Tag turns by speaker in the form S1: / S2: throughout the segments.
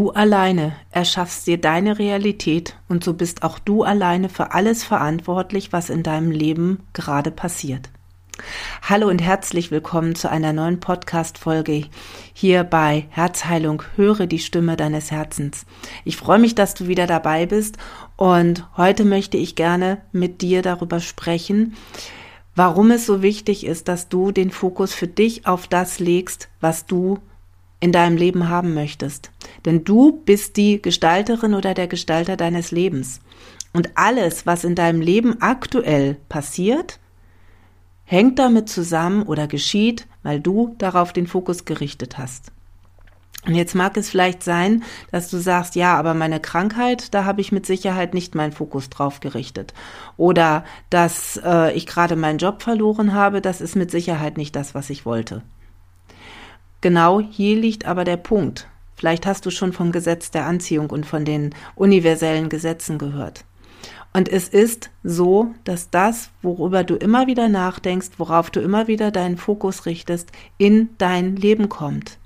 S1: Du alleine erschaffst dir deine Realität und so bist auch du alleine für alles verantwortlich, was in deinem Leben gerade passiert. Hallo und herzlich willkommen zu einer neuen Podcast-Folge hier bei Herzheilung. Höre die Stimme deines Herzens. Ich freue mich, dass du wieder dabei bist und heute möchte ich gerne mit dir darüber sprechen, warum es so wichtig ist, dass du den Fokus für dich auf das legst, was du in deinem Leben haben möchtest. Denn du bist die Gestalterin oder der Gestalter deines Lebens. Und alles, was in deinem Leben aktuell passiert, hängt damit zusammen oder geschieht, weil du darauf den Fokus gerichtet hast. Und jetzt mag es vielleicht sein, dass du sagst, ja, aber meine Krankheit, da habe ich mit Sicherheit nicht meinen Fokus drauf gerichtet. Oder dass äh, ich gerade meinen Job verloren habe, das ist mit Sicherheit nicht das, was ich wollte. Genau hier liegt aber der Punkt. Vielleicht hast du schon vom Gesetz der Anziehung und von den universellen Gesetzen gehört. Und es ist so, dass das, worüber du immer wieder nachdenkst, worauf du immer wieder deinen Fokus richtest, in dein Leben kommt.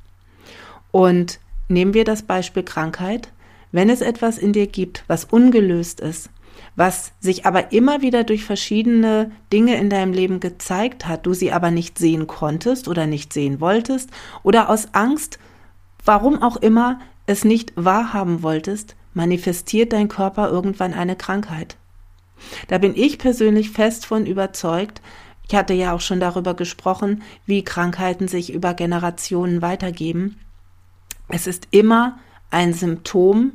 S1: Und nehmen wir das Beispiel Krankheit. Wenn es etwas in dir gibt, was ungelöst ist, was sich aber immer wieder durch verschiedene Dinge in deinem Leben gezeigt hat, du sie aber nicht sehen konntest oder nicht sehen wolltest oder aus Angst, warum auch immer, es nicht wahrhaben wolltest, manifestiert dein Körper irgendwann eine Krankheit. Da bin ich persönlich fest von überzeugt, ich hatte ja auch schon darüber gesprochen, wie Krankheiten sich über Generationen weitergeben. Es ist immer ein Symptom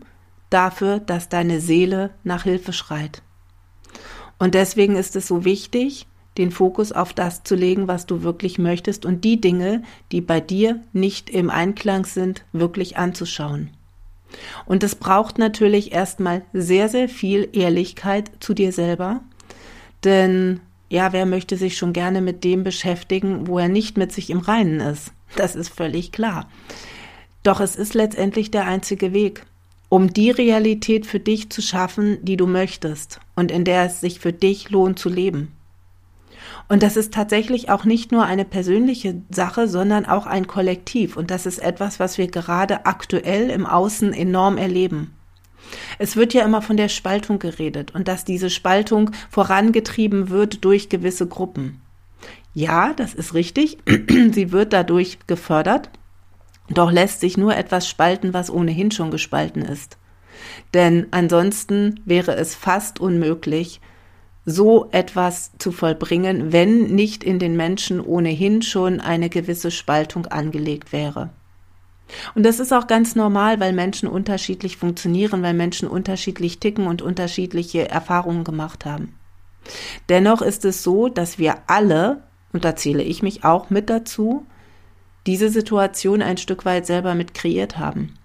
S1: dafür, dass deine Seele nach Hilfe schreit. Und deswegen ist es so wichtig, den Fokus auf das zu legen, was du wirklich möchtest und die Dinge, die bei dir nicht im Einklang sind, wirklich anzuschauen. Und es braucht natürlich erstmal sehr, sehr viel Ehrlichkeit zu dir selber, denn ja, wer möchte sich schon gerne mit dem beschäftigen, wo er nicht mit sich im Reinen ist? Das ist völlig klar. Doch es ist letztendlich der einzige Weg um die Realität für dich zu schaffen, die du möchtest und in der es sich für dich lohnt zu leben. Und das ist tatsächlich auch nicht nur eine persönliche Sache, sondern auch ein Kollektiv. Und das ist etwas, was wir gerade aktuell im Außen enorm erleben. Es wird ja immer von der Spaltung geredet und dass diese Spaltung vorangetrieben wird durch gewisse Gruppen. Ja, das ist richtig. Sie wird dadurch gefördert. Doch lässt sich nur etwas spalten, was ohnehin schon gespalten ist. Denn ansonsten wäre es fast unmöglich, so etwas zu vollbringen, wenn nicht in den Menschen ohnehin schon eine gewisse Spaltung angelegt wäre. Und das ist auch ganz normal, weil Menschen unterschiedlich funktionieren, weil Menschen unterschiedlich ticken und unterschiedliche Erfahrungen gemacht haben. Dennoch ist es so, dass wir alle, und da zähle ich mich auch mit dazu, diese Situation ein Stück weit selber mit kreiert haben.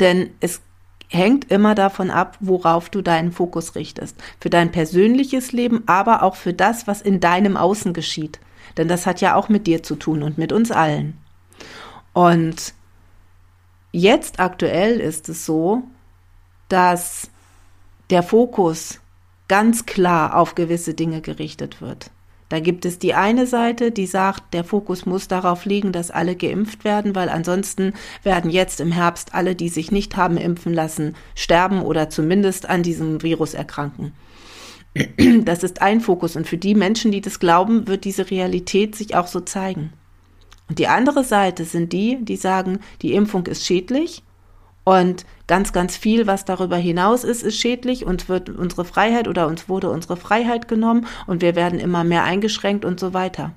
S1: Denn es hängt immer davon ab, worauf du deinen Fokus richtest. Für dein persönliches Leben, aber auch für das, was in deinem Außen geschieht. Denn das hat ja auch mit dir zu tun und mit uns allen. Und jetzt aktuell ist es so, dass der Fokus ganz klar auf gewisse Dinge gerichtet wird. Da gibt es die eine Seite, die sagt, der Fokus muss darauf liegen, dass alle geimpft werden, weil ansonsten werden jetzt im Herbst alle, die sich nicht haben impfen lassen, sterben oder zumindest an diesem Virus erkranken. Das ist ein Fokus und für die Menschen, die das glauben, wird diese Realität sich auch so zeigen. Und die andere Seite sind die, die sagen, die Impfung ist schädlich und ganz, ganz viel, was darüber hinaus ist, ist schädlich. Uns wird unsere Freiheit oder uns wurde unsere Freiheit genommen und wir werden immer mehr eingeschränkt und so weiter.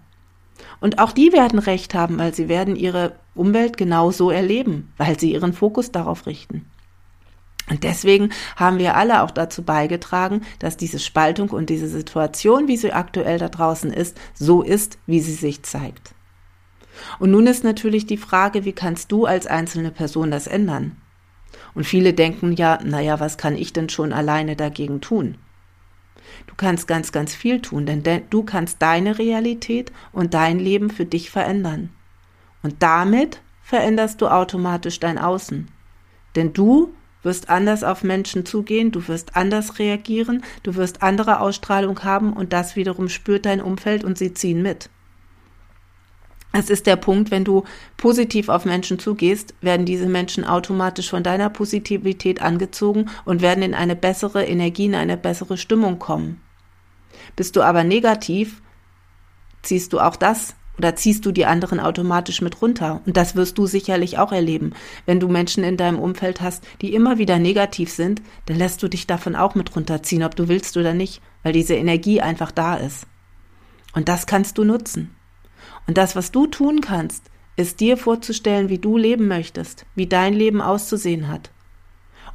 S1: Und auch die werden Recht haben, weil sie werden ihre Umwelt genauso erleben, weil sie ihren Fokus darauf richten. Und deswegen haben wir alle auch dazu beigetragen, dass diese Spaltung und diese Situation, wie sie aktuell da draußen ist, so ist, wie sie sich zeigt. Und nun ist natürlich die Frage, wie kannst du als einzelne Person das ändern? Und viele denken ja, naja, was kann ich denn schon alleine dagegen tun? Du kannst ganz, ganz viel tun, denn du kannst deine Realität und dein Leben für dich verändern. Und damit veränderst du automatisch dein Außen. Denn du wirst anders auf Menschen zugehen, du wirst anders reagieren, du wirst andere Ausstrahlung haben und das wiederum spürt dein Umfeld und sie ziehen mit. Es ist der Punkt, wenn du positiv auf Menschen zugehst, werden diese Menschen automatisch von deiner Positivität angezogen und werden in eine bessere Energie, in eine bessere Stimmung kommen. Bist du aber negativ, ziehst du auch das oder ziehst du die anderen automatisch mit runter. Und das wirst du sicherlich auch erleben. Wenn du Menschen in deinem Umfeld hast, die immer wieder negativ sind, dann lässt du dich davon auch mit runterziehen, ob du willst oder nicht, weil diese Energie einfach da ist. Und das kannst du nutzen. Und das, was du tun kannst, ist dir vorzustellen, wie du leben möchtest, wie dein Leben auszusehen hat.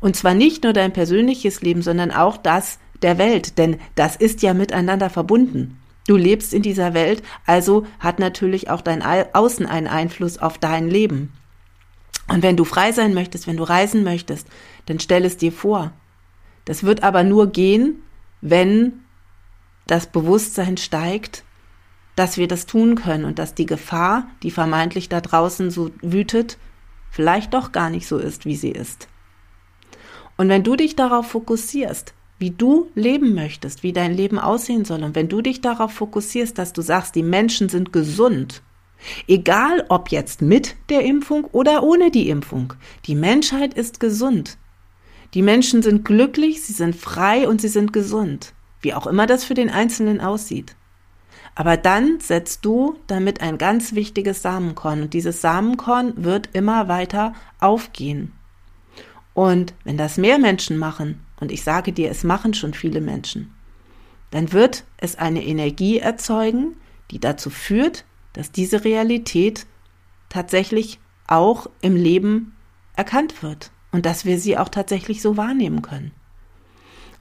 S1: Und zwar nicht nur dein persönliches Leben, sondern auch das der Welt, denn das ist ja miteinander verbunden. Du lebst in dieser Welt, also hat natürlich auch dein Außen einen Einfluss auf dein Leben. Und wenn du frei sein möchtest, wenn du reisen möchtest, dann stell es dir vor. Das wird aber nur gehen, wenn das Bewusstsein steigt, dass wir das tun können und dass die Gefahr, die vermeintlich da draußen so wütet, vielleicht doch gar nicht so ist, wie sie ist. Und wenn du dich darauf fokussierst, wie du leben möchtest, wie dein Leben aussehen soll. Und wenn du dich darauf fokussierst, dass du sagst, die Menschen sind gesund, egal ob jetzt mit der Impfung oder ohne die Impfung, die Menschheit ist gesund. Die Menschen sind glücklich, sie sind frei und sie sind gesund, wie auch immer das für den Einzelnen aussieht. Aber dann setzt du damit ein ganz wichtiges Samenkorn und dieses Samenkorn wird immer weiter aufgehen. Und wenn das mehr Menschen machen, und ich sage dir, es machen schon viele Menschen, dann wird es eine Energie erzeugen, die dazu führt, dass diese Realität tatsächlich auch im Leben erkannt wird und dass wir sie auch tatsächlich so wahrnehmen können.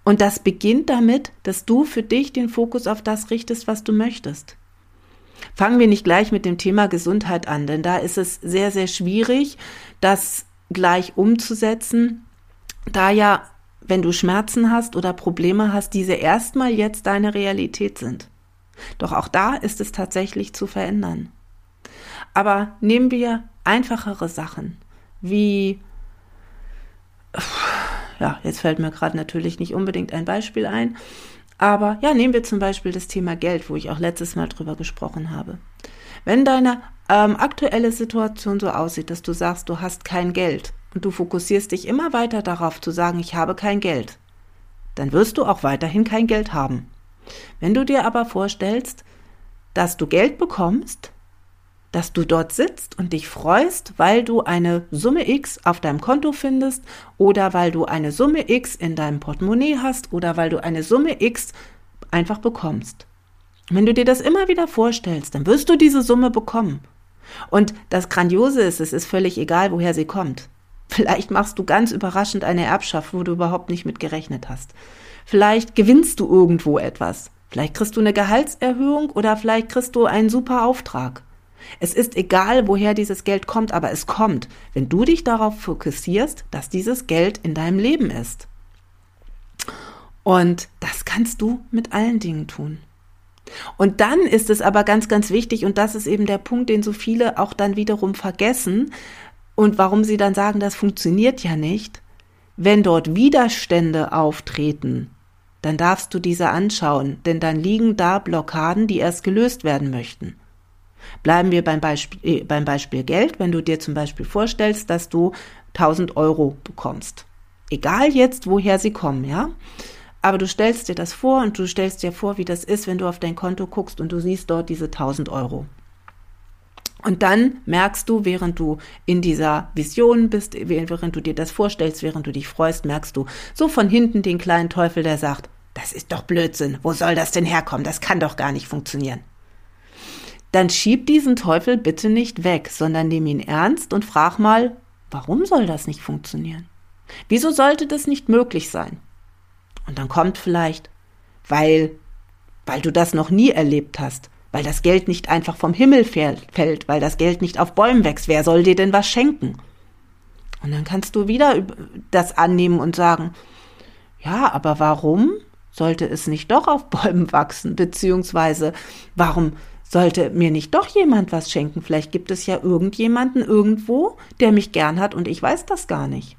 S1: Und das beginnt damit, dass du für dich den Fokus auf das richtest, was du möchtest. Fangen wir nicht gleich mit dem Thema Gesundheit an, denn da ist es sehr, sehr schwierig, das gleich umzusetzen, da ja wenn du Schmerzen hast oder Probleme hast, diese erstmal jetzt deine Realität sind. Doch auch da ist es tatsächlich zu verändern. Aber nehmen wir einfachere Sachen, wie, ja, jetzt fällt mir gerade natürlich nicht unbedingt ein Beispiel ein, aber ja, nehmen wir zum Beispiel das Thema Geld, wo ich auch letztes Mal drüber gesprochen habe. Wenn deine ähm, aktuelle Situation so aussieht, dass du sagst, du hast kein Geld, und du fokussierst dich immer weiter darauf zu sagen, ich habe kein Geld, dann wirst du auch weiterhin kein Geld haben. Wenn du dir aber vorstellst, dass du Geld bekommst, dass du dort sitzt und dich freust, weil du eine Summe X auf deinem Konto findest oder weil du eine Summe X in deinem Portemonnaie hast oder weil du eine Summe X einfach bekommst. Wenn du dir das immer wieder vorstellst, dann wirst du diese Summe bekommen. Und das Grandiose ist, es ist völlig egal, woher sie kommt. Vielleicht machst du ganz überraschend eine Erbschaft, wo du überhaupt nicht mit gerechnet hast. Vielleicht gewinnst du irgendwo etwas. Vielleicht kriegst du eine Gehaltserhöhung oder vielleicht kriegst du einen super Auftrag. Es ist egal, woher dieses Geld kommt, aber es kommt, wenn du dich darauf fokussierst, dass dieses Geld in deinem Leben ist. Und das kannst du mit allen Dingen tun. Und dann ist es aber ganz, ganz wichtig, und das ist eben der Punkt, den so viele auch dann wiederum vergessen, und warum sie dann sagen, das funktioniert ja nicht, wenn dort Widerstände auftreten, dann darfst du diese anschauen, denn dann liegen da Blockaden, die erst gelöst werden möchten. Bleiben wir beim Beispiel, äh, beim Beispiel Geld, wenn du dir zum Beispiel vorstellst, dass du 1000 Euro bekommst. Egal jetzt, woher sie kommen, ja? Aber du stellst dir das vor und du stellst dir vor, wie das ist, wenn du auf dein Konto guckst und du siehst dort diese 1000 Euro. Und dann merkst du, während du in dieser Vision bist, während du dir das vorstellst, während du dich freust, merkst du so von hinten den kleinen Teufel, der sagt, das ist doch Blödsinn, wo soll das denn herkommen, das kann doch gar nicht funktionieren. Dann schieb diesen Teufel bitte nicht weg, sondern nimm ihn ernst und frag mal, warum soll das nicht funktionieren? Wieso sollte das nicht möglich sein? Und dann kommt vielleicht, weil, weil du das noch nie erlebt hast, weil das Geld nicht einfach vom Himmel fällt, weil das Geld nicht auf Bäumen wächst. Wer soll dir denn was schenken? Und dann kannst du wieder das annehmen und sagen, ja, aber warum sollte es nicht doch auf Bäumen wachsen? Beziehungsweise, warum sollte mir nicht doch jemand was schenken? Vielleicht gibt es ja irgendjemanden irgendwo, der mich gern hat und ich weiß das gar nicht.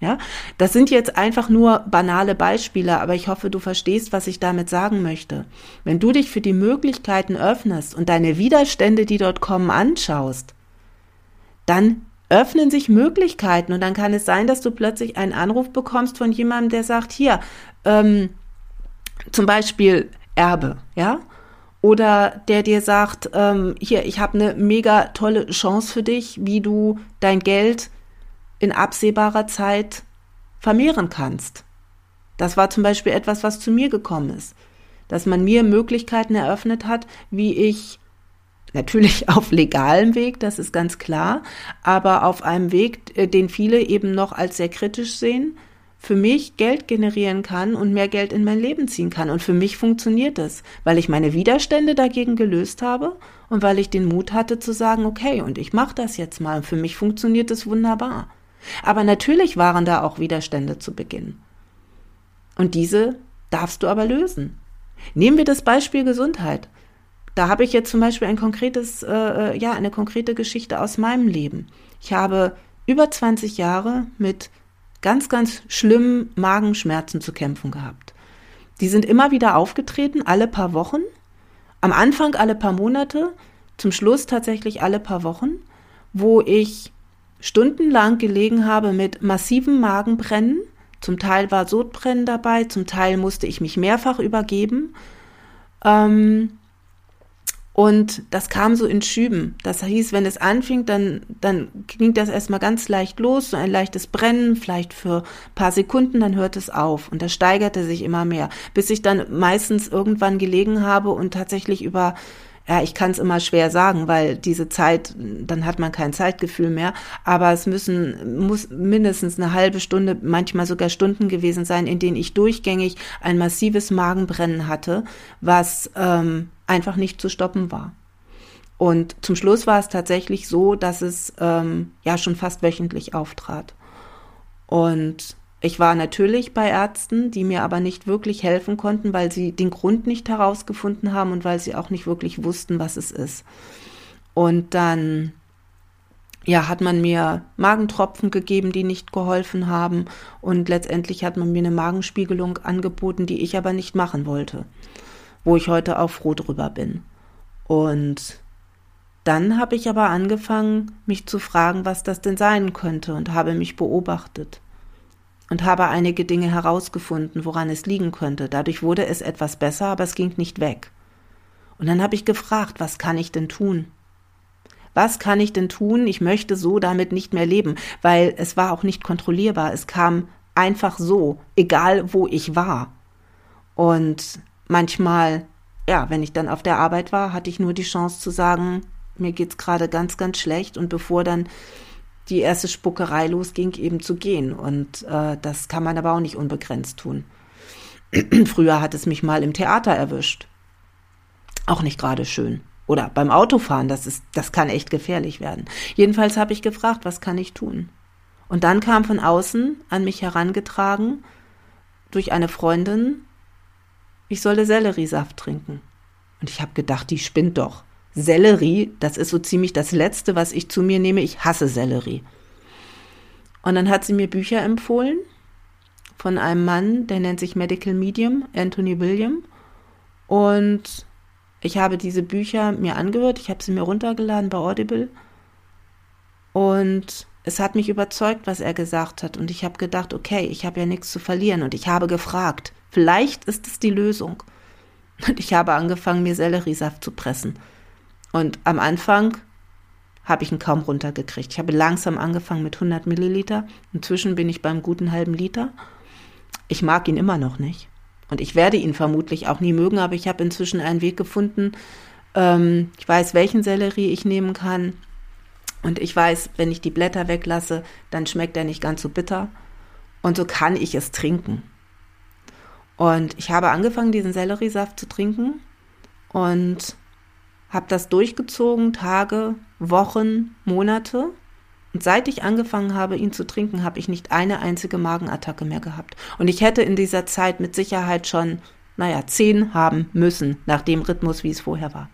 S1: Ja, das sind jetzt einfach nur banale Beispiele, aber ich hoffe, du verstehst, was ich damit sagen möchte. Wenn du dich für die Möglichkeiten öffnest und deine Widerstände, die dort kommen, anschaust, dann öffnen sich Möglichkeiten und dann kann es sein, dass du plötzlich einen Anruf bekommst von jemandem, der sagt, hier, ähm, zum Beispiel Erbe, ja, oder der dir sagt, ähm, hier, ich habe eine mega tolle Chance für dich, wie du dein Geld in absehbarer Zeit vermehren kannst. Das war zum Beispiel etwas, was zu mir gekommen ist, dass man mir Möglichkeiten eröffnet hat, wie ich natürlich auf legalem Weg, das ist ganz klar, aber auf einem Weg, äh, den viele eben noch als sehr kritisch sehen, für mich Geld generieren kann und mehr Geld in mein Leben ziehen kann. Und für mich funktioniert es, weil ich meine Widerstände dagegen gelöst habe und weil ich den Mut hatte zu sagen, okay, und ich mache das jetzt mal. Und für mich funktioniert es wunderbar. Aber natürlich waren da auch Widerstände zu Beginn. Und diese darfst du aber lösen. Nehmen wir das Beispiel Gesundheit. Da habe ich jetzt zum Beispiel ein konkretes, äh, äh ja, eine konkrete Geschichte aus meinem Leben. Ich habe über 20 Jahre mit ganz, ganz schlimmen Magenschmerzen zu kämpfen gehabt. Die sind immer wieder aufgetreten, alle paar Wochen. Am Anfang alle paar Monate, zum Schluss tatsächlich alle paar Wochen, wo ich stundenlang gelegen habe mit massiven Magenbrennen. Zum Teil war Sodbrennen dabei, zum Teil musste ich mich mehrfach übergeben. Ähm, und das kam so in Schüben. Das hieß, wenn es anfing, dann, dann ging das erstmal ganz leicht los, so ein leichtes Brennen, vielleicht für paar Sekunden, dann hört es auf. Und das steigerte sich immer mehr, bis ich dann meistens irgendwann gelegen habe und tatsächlich über ja, ich kann es immer schwer sagen, weil diese Zeit, dann hat man kein Zeitgefühl mehr. Aber es müssen, muss mindestens eine halbe Stunde, manchmal sogar Stunden gewesen sein, in denen ich durchgängig ein massives Magenbrennen hatte, was ähm, einfach nicht zu stoppen war. Und zum Schluss war es tatsächlich so, dass es ähm, ja schon fast wöchentlich auftrat. Und ich war natürlich bei Ärzten, die mir aber nicht wirklich helfen konnten, weil sie den Grund nicht herausgefunden haben und weil sie auch nicht wirklich wussten, was es ist. Und dann ja, hat man mir Magentropfen gegeben, die nicht geholfen haben und letztendlich hat man mir eine Magenspiegelung angeboten, die ich aber nicht machen wollte, wo ich heute auch froh drüber bin. Und dann habe ich aber angefangen, mich zu fragen, was das denn sein könnte und habe mich beobachtet und habe einige Dinge herausgefunden, woran es liegen könnte. Dadurch wurde es etwas besser, aber es ging nicht weg. Und dann habe ich gefragt, was kann ich denn tun? Was kann ich denn tun? Ich möchte so damit nicht mehr leben, weil es war auch nicht kontrollierbar. Es kam einfach so, egal wo ich war. Und manchmal, ja, wenn ich dann auf der Arbeit war, hatte ich nur die Chance zu sagen, mir geht's gerade ganz, ganz schlecht. Und bevor dann die erste Spuckerei losging, eben zu gehen. Und äh, das kann man aber auch nicht unbegrenzt tun. Früher hat es mich mal im Theater erwischt. Auch nicht gerade schön. Oder beim Autofahren, das ist, das kann echt gefährlich werden. Jedenfalls habe ich gefragt, was kann ich tun? Und dann kam von außen an mich herangetragen durch eine Freundin, ich solle Selleriesaft trinken. Und ich habe gedacht, die spinnt doch. Sellerie, das ist so ziemlich das Letzte, was ich zu mir nehme. Ich hasse Sellerie. Und dann hat sie mir Bücher empfohlen von einem Mann, der nennt sich Medical Medium, Anthony William. Und ich habe diese Bücher mir angehört, ich habe sie mir runtergeladen bei Audible. Und es hat mich überzeugt, was er gesagt hat. Und ich habe gedacht, okay, ich habe ja nichts zu verlieren. Und ich habe gefragt, vielleicht ist es die Lösung. Und ich habe angefangen, mir Selleriesaft zu pressen. Und am Anfang habe ich ihn kaum runtergekriegt. Ich habe langsam angefangen mit 100 Milliliter. Inzwischen bin ich beim guten halben Liter. Ich mag ihn immer noch nicht. Und ich werde ihn vermutlich auch nie mögen, aber ich habe inzwischen einen Weg gefunden. Ähm, ich weiß, welchen Sellerie ich nehmen kann. Und ich weiß, wenn ich die Blätter weglasse, dann schmeckt er nicht ganz so bitter. Und so kann ich es trinken. Und ich habe angefangen, diesen Selleriesaft zu trinken. Und habe das durchgezogen, Tage, Wochen, Monate. Und seit ich angefangen habe, ihn zu trinken, habe ich nicht eine einzige Magenattacke mehr gehabt. Und ich hätte in dieser Zeit mit Sicherheit schon, naja, zehn haben müssen, nach dem Rhythmus, wie es vorher war.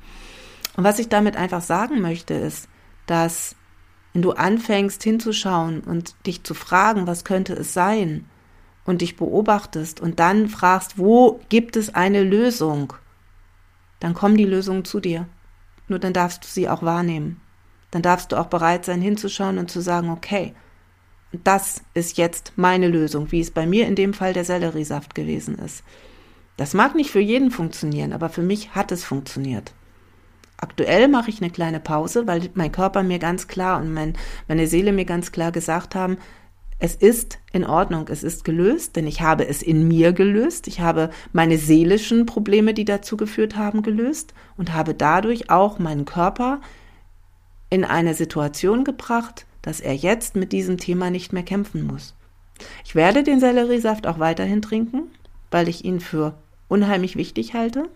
S1: Und was ich damit einfach sagen möchte, ist, dass wenn du anfängst hinzuschauen und dich zu fragen, was könnte es sein, und dich beobachtest und dann fragst, wo gibt es eine Lösung, dann kommen die Lösungen zu dir. Nur dann darfst du sie auch wahrnehmen. Dann darfst du auch bereit sein, hinzuschauen und zu sagen, okay, das ist jetzt meine Lösung, wie es bei mir in dem Fall der Selleriesaft gewesen ist. Das mag nicht für jeden funktionieren, aber für mich hat es funktioniert. Aktuell mache ich eine kleine Pause, weil mein Körper mir ganz klar und mein, meine Seele mir ganz klar gesagt haben, es ist in Ordnung, es ist gelöst, denn ich habe es in mir gelöst. Ich habe meine seelischen Probleme, die dazu geführt haben, gelöst und habe dadurch auch meinen Körper in eine Situation gebracht, dass er jetzt mit diesem Thema nicht mehr kämpfen muss. Ich werde den Selleriesaft auch weiterhin trinken, weil ich ihn für unheimlich wichtig halte,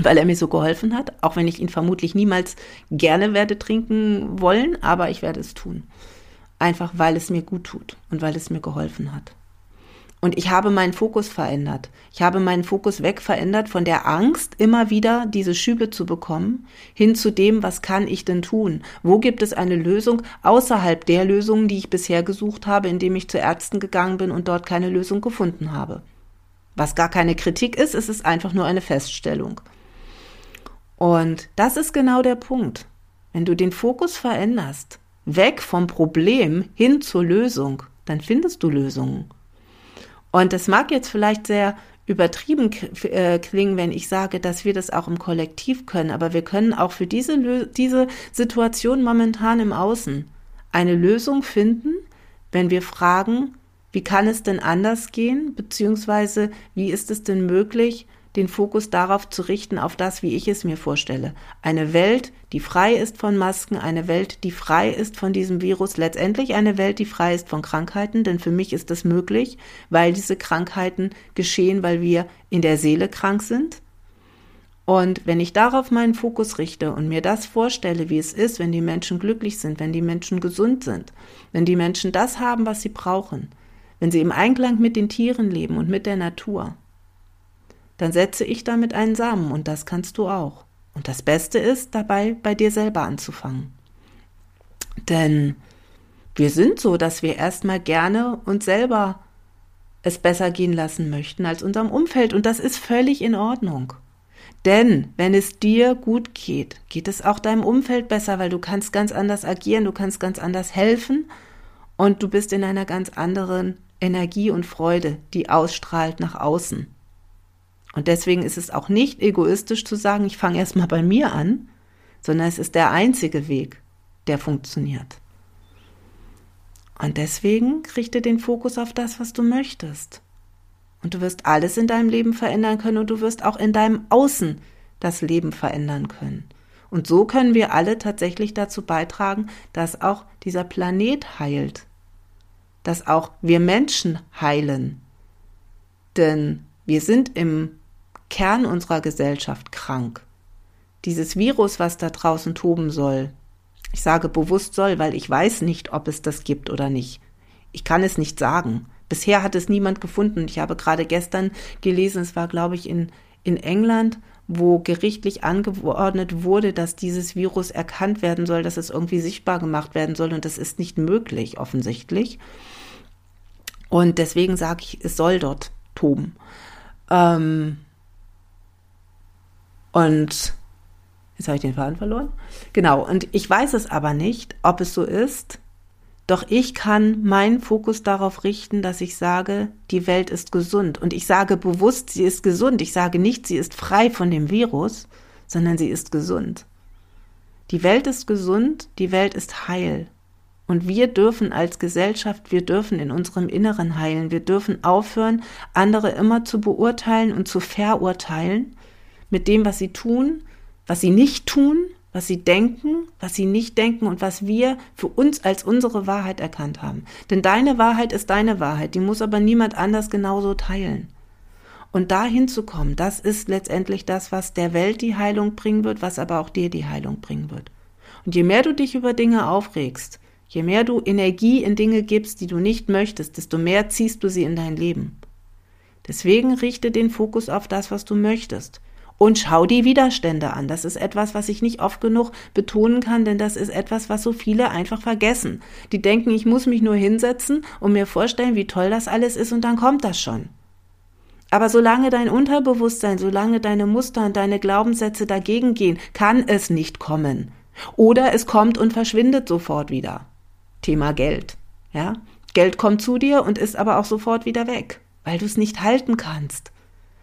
S1: weil er mir so geholfen hat, auch wenn ich ihn vermutlich niemals gerne werde trinken wollen, aber ich werde es tun. Einfach weil es mir gut tut und weil es mir geholfen hat. Und ich habe meinen Fokus verändert. Ich habe meinen Fokus weg verändert von der Angst, immer wieder diese Schübe zu bekommen, hin zu dem, was kann ich denn tun? Wo gibt es eine Lösung außerhalb der Lösungen, die ich bisher gesucht habe, indem ich zu Ärzten gegangen bin und dort keine Lösung gefunden habe? Was gar keine Kritik ist, es ist einfach nur eine Feststellung. Und das ist genau der Punkt. Wenn du den Fokus veränderst, weg vom Problem hin zur Lösung, dann findest du Lösungen. Und das mag jetzt vielleicht sehr übertrieben äh, klingen, wenn ich sage, dass wir das auch im Kollektiv können, aber wir können auch für diese, diese Situation momentan im Außen eine Lösung finden, wenn wir fragen, wie kann es denn anders gehen, beziehungsweise wie ist es denn möglich, den Fokus darauf zu richten, auf das, wie ich es mir vorstelle. Eine Welt, die frei ist von Masken, eine Welt, die frei ist von diesem Virus, letztendlich eine Welt, die frei ist von Krankheiten, denn für mich ist das möglich, weil diese Krankheiten geschehen, weil wir in der Seele krank sind. Und wenn ich darauf meinen Fokus richte und mir das vorstelle, wie es ist, wenn die Menschen glücklich sind, wenn die Menschen gesund sind, wenn die Menschen das haben, was sie brauchen, wenn sie im Einklang mit den Tieren leben und mit der Natur, dann setze ich damit einen Samen und das kannst du auch. Und das Beste ist dabei, bei dir selber anzufangen. Denn wir sind so, dass wir erstmal gerne uns selber es besser gehen lassen möchten als unserem Umfeld und das ist völlig in Ordnung. Denn wenn es dir gut geht, geht es auch deinem Umfeld besser, weil du kannst ganz anders agieren, du kannst ganz anders helfen und du bist in einer ganz anderen Energie und Freude, die ausstrahlt nach außen. Und deswegen ist es auch nicht egoistisch zu sagen, ich fange erstmal bei mir an, sondern es ist der einzige Weg, der funktioniert. Und deswegen richte den Fokus auf das, was du möchtest. Und du wirst alles in deinem Leben verändern können und du wirst auch in deinem Außen das Leben verändern können. Und so können wir alle tatsächlich dazu beitragen, dass auch dieser Planet heilt, dass auch wir Menschen heilen. Denn wir sind im Kern unserer Gesellschaft krank. Dieses Virus, was da draußen toben soll, ich sage bewusst soll, weil ich weiß nicht, ob es das gibt oder nicht. Ich kann es nicht sagen. Bisher hat es niemand gefunden. Ich habe gerade gestern gelesen, es war, glaube ich, in, in England, wo gerichtlich angeordnet wurde, dass dieses Virus erkannt werden soll, dass es irgendwie sichtbar gemacht werden soll. Und das ist nicht möglich, offensichtlich. Und deswegen sage ich, es soll dort toben. Ähm, und jetzt habe ich den Faden verloren. Genau, und ich weiß es aber nicht, ob es so ist. Doch ich kann meinen Fokus darauf richten, dass ich sage, die Welt ist gesund. Und ich sage bewusst, sie ist gesund. Ich sage nicht, sie ist frei von dem Virus, sondern sie ist gesund. Die Welt ist gesund, die Welt ist heil. Und wir dürfen als Gesellschaft, wir dürfen in unserem Inneren heilen. Wir dürfen aufhören, andere immer zu beurteilen und zu verurteilen, mit dem, was sie tun, was sie nicht tun, was sie denken, was sie nicht denken und was wir für uns als unsere Wahrheit erkannt haben. Denn deine Wahrheit ist deine Wahrheit, die muss aber niemand anders genauso teilen. Und dahin zu kommen, das ist letztendlich das, was der Welt die Heilung bringen wird, was aber auch dir die Heilung bringen wird. Und je mehr du dich über Dinge aufregst, je mehr du Energie in Dinge gibst, die du nicht möchtest, desto mehr ziehst du sie in dein Leben. Deswegen richte den Fokus auf das, was du möchtest Und schau die Widerstände an. Das ist etwas, was ich nicht oft genug betonen kann, denn das ist etwas, was so viele einfach vergessen. Die denken, ich muss mich nur hinsetzen und mir vorstellen, wie toll das alles ist und dann kommt das schon. Aber solange dein Unterbewusstsein, solange deine Muster und deine Glaubenssätze dagegen gehen, kann es nicht kommen. Oder es kommt und verschwindet sofort wieder. Thema Geld. Ja? Geld kommt zu dir und ist aber auch sofort wieder weg, weil du es nicht halten kannst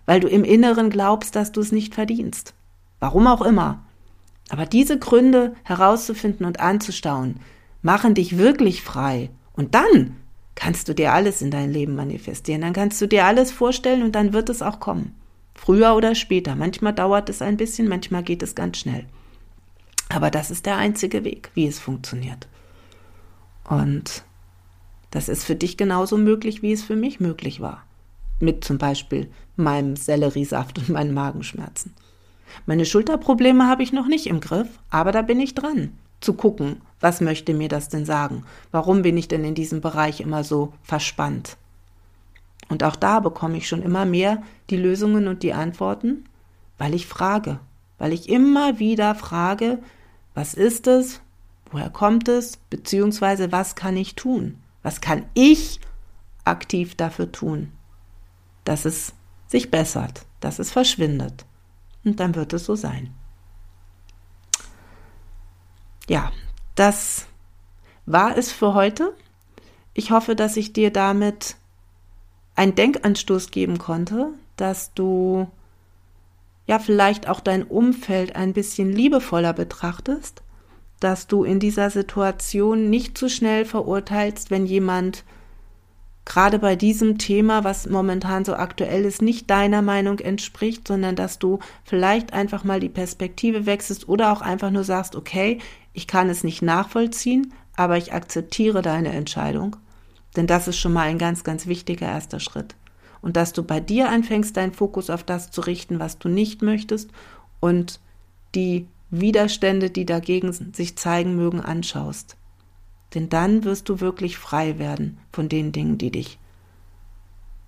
S1: weil du im Inneren glaubst, dass du es nicht verdienst. Warum auch immer. Aber diese Gründe herauszufinden und anzustauen, machen dich wirklich frei. Und dann kannst du dir alles in dein Leben manifestieren. Dann kannst du dir alles vorstellen und dann wird es auch kommen. Früher oder später. Manchmal dauert es ein bisschen, manchmal geht es ganz schnell. Aber das ist der einzige Weg, wie es funktioniert. Und das ist für dich genauso möglich, wie es für mich möglich war mit zum Beispiel meinem Selleriesaft und meinen Magenschmerzen. Meine Schulterprobleme habe ich noch nicht im Griff, aber da bin ich dran, zu gucken, was möchte mir das denn sagen? Warum bin ich denn in diesem Bereich immer so verspannt? Und auch da bekomme ich schon immer mehr die Lösungen und die Antworten, weil ich frage, weil ich immer wieder frage, was ist es, woher kommt es, beziehungsweise was kann ich tun? Was kann ich aktiv dafür tun? dass es sich bessert, dass es verschwindet. Und dann wird es so sein. Ja, das war es für heute. Ich hoffe, dass ich dir damit einen Denkanstoß geben konnte, dass du ja vielleicht auch dein Umfeld ein bisschen liebevoller betrachtest, dass du in dieser Situation nicht zu schnell verurteilst, wenn jemand gerade bei diesem Thema, was momentan so aktuell ist, nicht deiner Meinung entspricht, sondern dass du vielleicht einfach mal die Perspektive wechselst oder auch einfach nur sagst, okay, ich kann es nicht nachvollziehen, aber ich akzeptiere deine Entscheidung. Denn das ist schon mal ein ganz, ganz wichtiger erster Schritt. Und dass du bei dir anfängst, deinen Fokus auf das zu richten, was du nicht möchtest und die Widerstände, die dagegen sich zeigen mögen, anschaust. Denn dann wirst du wirklich frei werden von den Dingen, die dich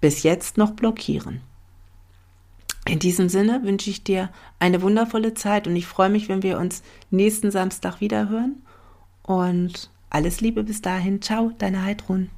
S1: bis jetzt noch blockieren. In diesem Sinne wünsche ich dir eine wundervolle Zeit und ich freue mich, wenn wir uns nächsten Samstag wieder hören. Und alles Liebe bis dahin. Ciao, deine Heidrun.